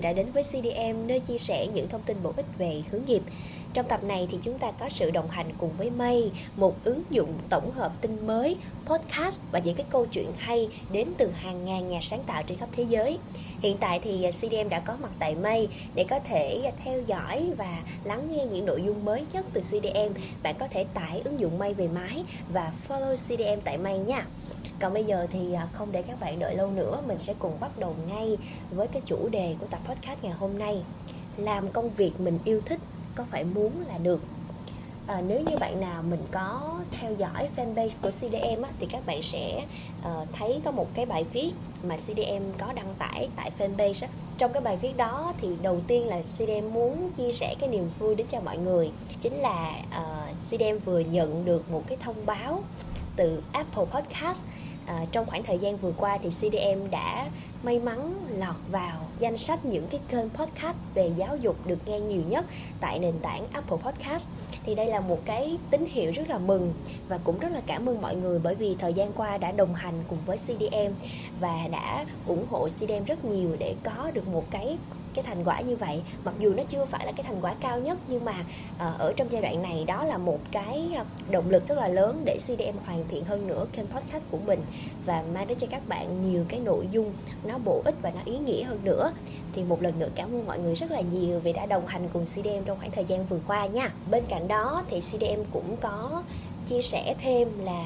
người đã đến với CDM nơi chia sẻ những thông tin bổ ích về hướng nghiệp. Trong tập này thì chúng ta có sự đồng hành cùng với May, một ứng dụng tổng hợp tin mới, podcast và những cái câu chuyện hay đến từ hàng ngàn nhà sáng tạo trên khắp thế giới. Hiện tại thì à, CDM đã có mặt tại May để có thể à, theo dõi và lắng nghe những nội dung mới nhất từ CDM. Bạn có thể tải ứng dụng May về máy và follow CDM tại May nha. Còn bây giờ thì à, không để các bạn đợi lâu nữa, mình sẽ cùng bắt đầu ngay với cái chủ đề của tập podcast ngày hôm nay. Làm công việc mình yêu thích có phải muốn là được à, nếu như bạn nào mình có theo dõi fanpage của CDM á, thì các bạn sẽ uh, thấy có một cái bài viết mà CDM có đăng tải tại fanpage á. trong cái bài viết đó thì đầu tiên là CDM muốn chia sẻ cái niềm vui đến cho mọi người chính là ờ, uh, CDM vừa nhận được một cái thông báo từ Apple Podcast à, trong khoảng thời gian vừa qua thì CDM đã may mắn lọt vào danh sách những cái kênh podcast về giáo dục được nghe nhiều nhất tại nền tảng Apple Podcast thì đây là một cái tín hiệu rất là mừng và cũng rất là cảm ơn mọi người bởi vì thời gian qua đã đồng hành cùng với CDM và đã ủng hộ CDM rất nhiều để có được một cái cái thành quả như vậy. Mặc dù nó chưa phải là cái thành quả cao nhất, nhưng mà ờ, ở trong giai đoạn này đó là một cái ờ, động lực rất là lớn để CDM hoàn thiện hơn nữa kênh podcast của mình và mang đến cho các bạn nhiều cái nội dung nó bổ ích và nó ý nghĩa hơn nữa. Thì một lần nữa cảm ơn mọi người rất là nhiều vì đã đồng hành cùng CDM trong khoảng thời gian vừa qua nha. Bên cạnh đó thì CDM cũng có chia sẻ thêm là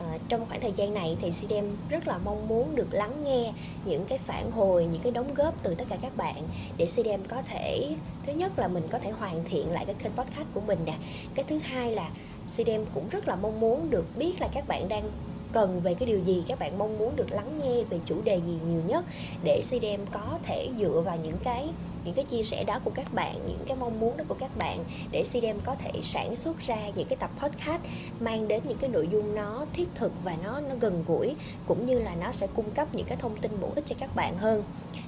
À, trong khoảng thời gian này thì CDM rất là mong muốn được lắng nghe những cái phản hồi, những cái đóng góp từ tất cả các bạn để CDM có thể thứ nhất là mình có thể hoàn thiện lại cái kênh podcast của mình nè. Cái thứ hai là CDM cũng rất là mong muốn được biết là các bạn đang cần về cái điều gì các bạn mong muốn được lắng nghe về chủ đề gì nhiều nhất để CDM có thể dựa vào những cái những cái chia sẻ đó của các bạn, những cái mong muốn đó của các bạn để CDM có thể sản xuất ra những cái tập podcast mang đến những cái nội dung nó thiết thực và nó nó gần gũi, cũng như là nó sẽ cung cấp những cái thông tin bổ ích cho các bạn hơn.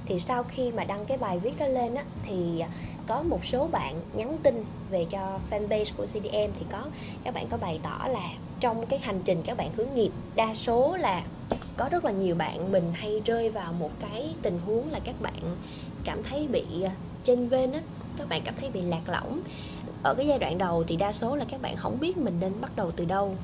Thì sau khi mà đăng cái bài viết đó lên á, thì à, có một số bạn nhắn tin về cho fanpage của CDM thì có, các bạn có bày tỏ là trong cái hành trình các bạn hướng nghiệp, đa số là có rất là nhiều bạn mình hay rơi vào một cái tình huống là các bạn cảm thấy bị trên à, vên á các bạn cảm thấy bị lạc lõng. Ở cái giai đoạn đầu thì đa số là các bạn không biết mình nên bắt đầu từ đâu.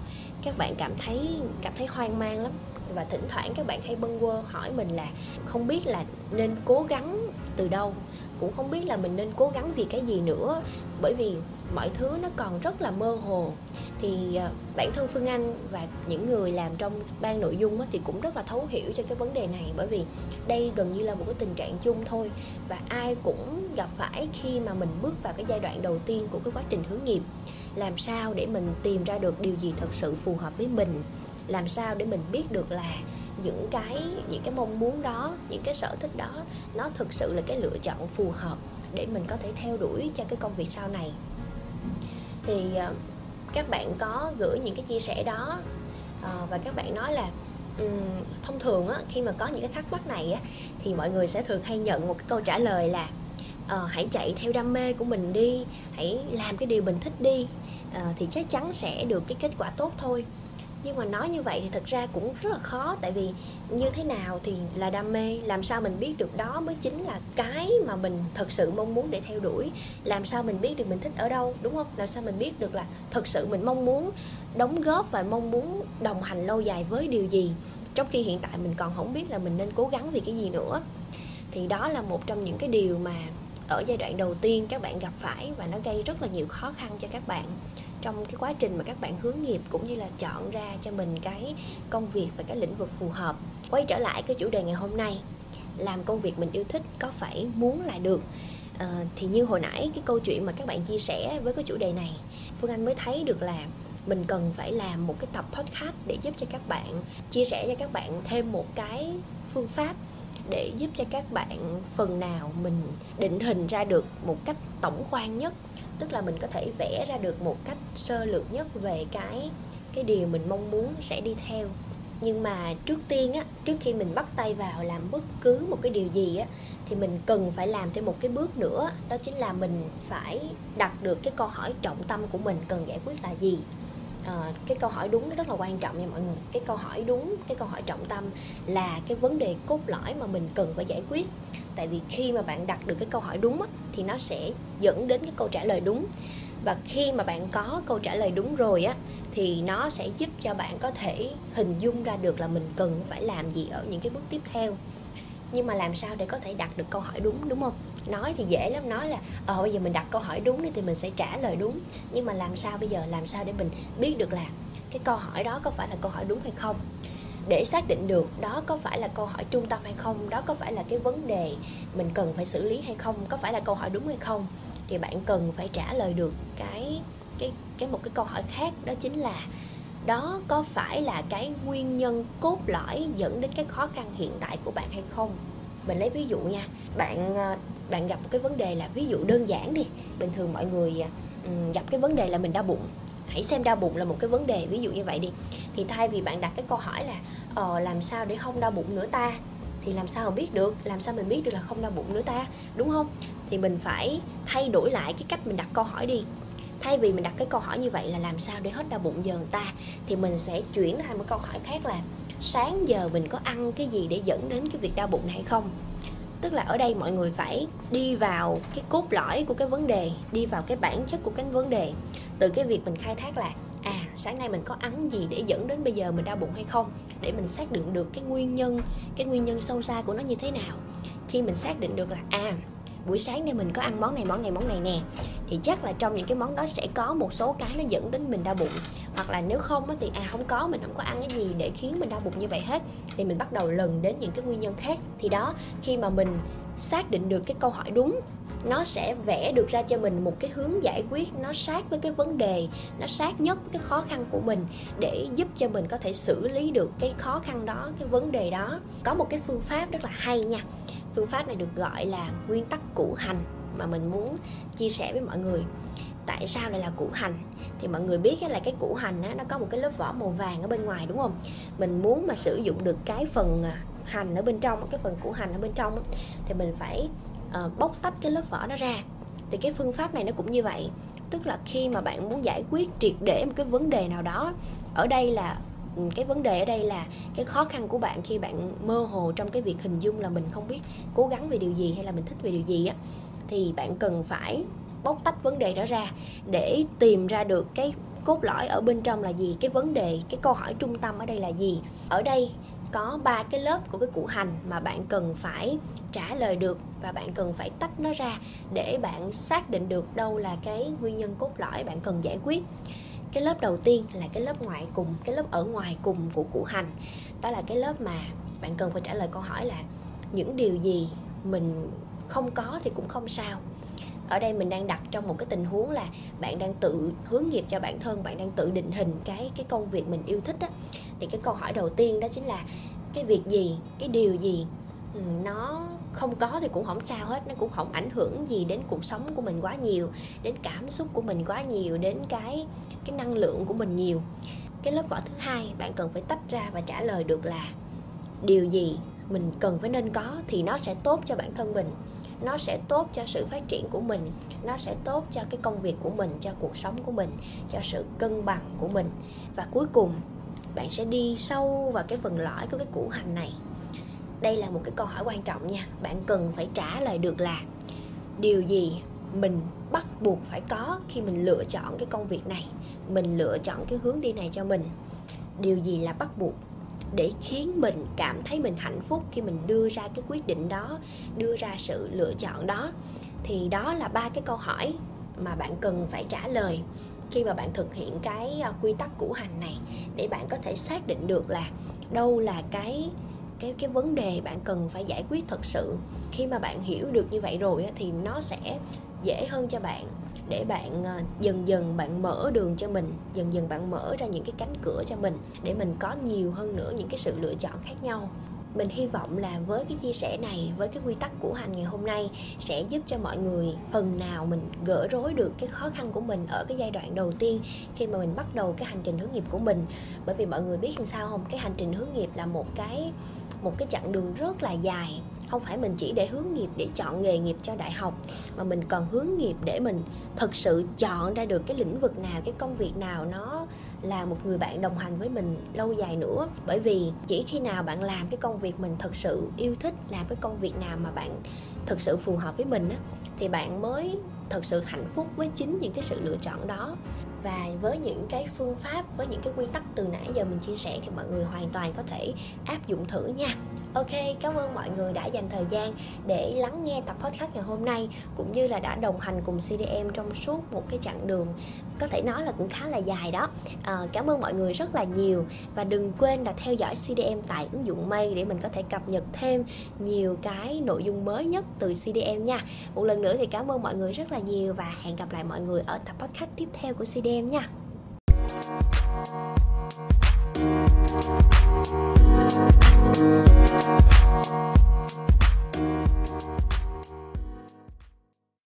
Các bạn cảm thấy cảm thấy hoang mang lắm và thỉnh thoảng các bạn hay bâng quơ hỏi mình là không biết là nên cố gắng từ đâu cũng không biết là mình nên cố gắng vì cái gì nữa. Bởi vì mọi thứ nó còn rất là mơ hồ thì ờ, bản thân Phương Anh và những người làm trong ban nội dung thì cũng rất là thấu hiểu cho cái vấn đề này. Bởi vì đây gần như là một cái tình trạng chung thôi và ai cũng gặp phải khi mà mình bước vào cái giai đoạn đầu tiên của cái quá trình hướng nghiệp làm sao để mình tìm ra được điều gì thật sự phù hợp với mình? Làm sao để mình biết được là những cái những cái mong muốn đó, những cái sở thích đó, nó thực sự là cái lựa chọn phù hợp để mình có thể theo đuổi cho cái công việc sau này? Thì ờ, các bạn có gửi những cái chia sẻ đó à, và các bạn nói là um, thông thường á, khi mà có những cái thắc mắc này á, thì mọi người sẽ thường hay nhận một cái câu trả lời là uh, hãy chạy theo đam mê của mình đi hãy làm cái điều mình thích đi uh, thì chắc chắn sẽ được cái kết quả tốt thôi nhưng mà nói như vậy thì thật ra cũng rất là khó. Tại vì như thế nào thì là đam mê, làm sao mình biết được đó mới chính là cái mà mình thật sự mong muốn để theo đuổi. Làm sao mình biết được mình thích ở đâu, đúng không? Làm sao mình biết được là thật sự mình mong muốn đóng góp và mong muốn đồng hành lâu dài với điều gì. Trong khi hiện tại mình còn không biết là mình nên cố gắng vì cái gì nữa. Thì đó là một trong những cái điều mà ở giai đoạn đầu tiên các bạn gặp phải và nó gây rất là nhiều khó khăn cho các bạn trong cái quá trình mà các bạn hướng nghiệp cũng như là chọn ra cho mình cái công việc và cái lĩnh vực phù hợp. Quay trở lại cái chủ đề ngày hôm nay làm công việc mình yêu thích có phải muốn là được? À, thì như hồi nãy cái câu chuyện mà các bạn chia sẻ với cái chủ đề này phương anh mới thấy được là mình cần phải làm một cái tập podcast để giúp cho các bạn chia sẻ cho các bạn thêm một cái phương pháp để giúp cho các bạn phần nào mình định hình ra được một cách tổng quan nhất tức là mình có thể vẽ ra được một cách sơ lược nhất về cái cái điều mình mong muốn sẽ đi theo. Nhưng mà trước tiên á trước khi mình bắt tay vào làm bất cứ một cái điều gì á thì mình cần phải làm thêm một cái bước nữa. Đó chính là mình phải đặt được cái câu hỏi trọng tâm của mình cần giải quyết là gì. À, cái câu hỏi đúng nó rất là quan trọng nha mọi người. Cái câu hỏi đúng cái câu hỏi trọng tâm là cái vấn đề cốt lõi mà mình cần phải giải quyết tại vì khi mà bạn đặt được cái câu hỏi đúng á, thì nó sẽ dẫn đến cái câu trả lời đúng. Và khi mà bạn có câu trả lời đúng rồi á thì nó sẽ giúp cho bạn có thể hình dung ra được là mình cần phải làm gì ở những cái bước tiếp theo. Nhưng mà làm sao để có thể đặt được câu hỏi đúng đúng không? Nói thì dễ lắm nói là ờ bây giờ mình đặt câu hỏi đúng đi thì mình sẽ trả lời đúng. Nhưng mà làm sao bây giờ làm sao để mình biết được là cái câu hỏi đó có phải là câu hỏi đúng hay không? Để xác định được đó có phải là câu hỏi trung tâm hay không, đó có phải là cái vấn đề mình cần phải xử lý hay không, có phải là câu hỏi đúng hay không, thì bạn cần phải trả lời được cái cái cái một cái câu hỏi khác, đó chính là đó có phải là cái nguyên nhân cốt lõi dẫn đến cái khó khăn hiện tại của bạn hay không? Mình lấy ví dụ nha, bạn ờ, bạn gặp một cái vấn đề là ví dụ đơn giản đi, bình thường mọi người ờ, gặp cái vấn đề là mình đau bụng hãy xem đau bụng là một cái vấn đề, ví dụ như vậy đi. Thì thay vì bạn đặt cái câu hỏi là ờ làm sao để không đau bụng nữa ta? Thì làm sao mà biết được? Làm sao mình biết được là không đau bụng nữa ta? Đúng không? Thì mình phải thay đổi lại cái cách mình đặt câu hỏi đi. Thay vì mình đặt cái câu hỏi như vậy là làm sao để hết đau bụng giờ người ta? Thì mình sẽ chuyển thành một câu hỏi khác là, sáng giờ mình có ăn cái gì để dẫn đến cái việc đau bụng này hay không? Tức là ở đây mọi người phải đi vào cái cốt lõi của cái vấn đề, đi vào cái bản chất của cái vấn đề từ cái việc mình khai thác là à sáng nay mình có ăn gì để dẫn đến bây giờ mình đau bụng hay không? Để mình xác định được cái nguyên nhân, cái nguyên nhân sâu xa của nó như thế nào. Khi mình xác định được là à buổi sáng nay mình có ăn món này món này món này nè, thì chắc là trong những cái món đó sẽ có một số cái nó dẫn đến mình đau bụng. Hoặc là nếu không thì à không có, mình không có ăn cái gì để khiến mình đau bụng như vậy hết. Thì mình bắt đầu lần đến những cái nguyên nhân khác. Thì đó, khi mà mình xác định được cái câu hỏi đúng. Nó sẽ vẽ được ra cho mình một cái hướng giải quyết nó sát với cái vấn đề, nó sát nhất với cái khó khăn của mình để giúp cho mình có thể xử lý được cái khó khăn đó, cái vấn đề đó. Có một cái phương pháp rất là hay nha. Phương pháp này được gọi là nguyên tắc củ hành mà mình muốn chia sẻ với mọi người. Tại sao lại là củ hành? Thì mọi người biết là cái củ hành nó có một cái lớp vỏ màu vàng ở bên ngoài, đúng không? Mình muốn mà sử dụng được cái phần à, hành ở bên trong cái phần củ hành ở bên trong thì mình phải uh, bóc tách cái lớp vỏ nó ra. Thì cái phương pháp này nó cũng như vậy. Tức là khi mà bạn muốn giải quyết triệt để một cái vấn đề nào đó ở đây là ừ, cái vấn đề ở đây là cái khó khăn của bạn khi bạn mơ hồ trong cái việc hình dung là mình không biết cố gắng về điều gì hay là mình thích về điều gì á thì bạn cần phải bóc tách vấn đề đó ra để tìm ra được cái cốt lõi ở bên trong là gì cái vấn đề cái câu hỏi trung tâm ở đây là gì. Ở đây có ba cái lớp của cái củ hành mà bạn cần phải trả lời được và bạn cần phải tách nó ra để bạn xác định được đâu là cái nguyên nhân cốt lõi bạn cần giải quyết. Cái lớp đầu tiên là cái lớp ngoại cùng, cái lớp ở ngoài cùng của củ hành. Đó là cái lớp mà bạn cần phải trả lời câu hỏi là những điều gì mình không có thì cũng không sao ở đây mình đang đặt trong một cái tình huống là bạn đang tự hướng nghiệp cho bản thân, bạn đang tự định hình cái cái công việc mình yêu thích á. Thì cái câu hỏi đầu tiên đó chính là cái việc gì, cái điều gì ừ, nó không có thì cũng không sao hết, nó cũng không ảnh hưởng gì đến cuộc sống của mình quá nhiều, đến cảm xúc của mình quá nhiều, đến cái cái năng lượng của mình nhiều. Cái lớp vỏ thứ hai, bạn cần phải tách ra và trả lời được là điều gì mình cần phải nên có thì nó sẽ tốt cho bản thân mình nó sẽ tốt cho sự phát triển của mình. Nó sẽ tốt cho cái công việc của mình, cho cuộc sống của mình, cho sự cân bằng của mình. Và cuối cùng, bạn sẽ đi sâu vào cái phần lõi của cái củ hành này. Đây là một cái câu hỏi quan trọng nha. Bạn cần phải trả lời được là điều gì mình bắt buộc phải có khi mình lựa chọn cái công việc này, mình lựa chọn cái hướng đi này cho mình? Điều gì là bắt buộc? Để khiến mình cảm thấy mình hạnh phúc khi mình đưa ra cái quyết định đó, đưa ra sự lựa chọn đó. Thì đó là ba cái câu hỏi mà bạn cần phải trả lời khi mà bạn thực hiện cái ờ, quy tắc củ hành này để bạn có thể xác định được là đâu là cái cái cái vấn đề bạn cần phải giải quyết thật sự. Khi mà bạn hiểu được như vậy rồi thì nó sẽ dễ hơn cho bạn, để bạn ờ, dần dần bạn mở đường cho mình, dần dần bạn mở ra những cái cánh cửa cho mình, để mình có nhiều hơn nữa những cái sự lựa chọn khác nhau mình hy vọng là với cái chia sẻ này, với cái quy tắc của hành ngày hôm nay sẽ giúp cho mọi người phần nào mình gỡ rối được cái khó khăn của mình ở cái giai đoạn đầu tiên khi mà mình bắt đầu cái hành trình hướng nghiệp của mình. Bởi vì mọi người biết làm sao không? Cái hành trình hướng nghiệp là một cái một cái chặng đường rất là dài. Không phải mình chỉ để hướng nghiệp để chọn nghề nghiệp cho đại học, mà mình còn hướng nghiệp để mình thực sự chọn ra được cái lĩnh vực nào, cái công việc nào nó là một người bạn đồng hành với mình lâu dài nữa. Bởi vì chỉ khi nào bạn làm cái công việc mình thật sự yêu thích, làm cái công việc nào mà bạn thực sự phù hợp với mình á, thì bạn mới thật sự hạnh phúc với chính những cái sự lựa chọn đó và với những cái phương pháp với những cái quy tắc từ nãy giờ mình chia sẻ thì mọi người hoàn toàn có thể áp dụng thử nha. Ok cảm ơn mọi người đã dành thời gian để lắng nghe tập podcast ngày hôm nay cũng như là đã đồng hành cùng cdm trong suốt một cái chặng đường có thể nói là cũng khá là dài đó. À, cảm ơn mọi người rất là nhiều và đừng quên là theo dõi cdm tại ứng dụng May để mình có thể cập nhật thêm nhiều cái nội dung mới nhất từ cdm nha. Một lần nữa thì cảm ơn mọi người rất là nhiều và hẹn gặp lại mọi người ở tập podcast tiếp theo của cdm em nha.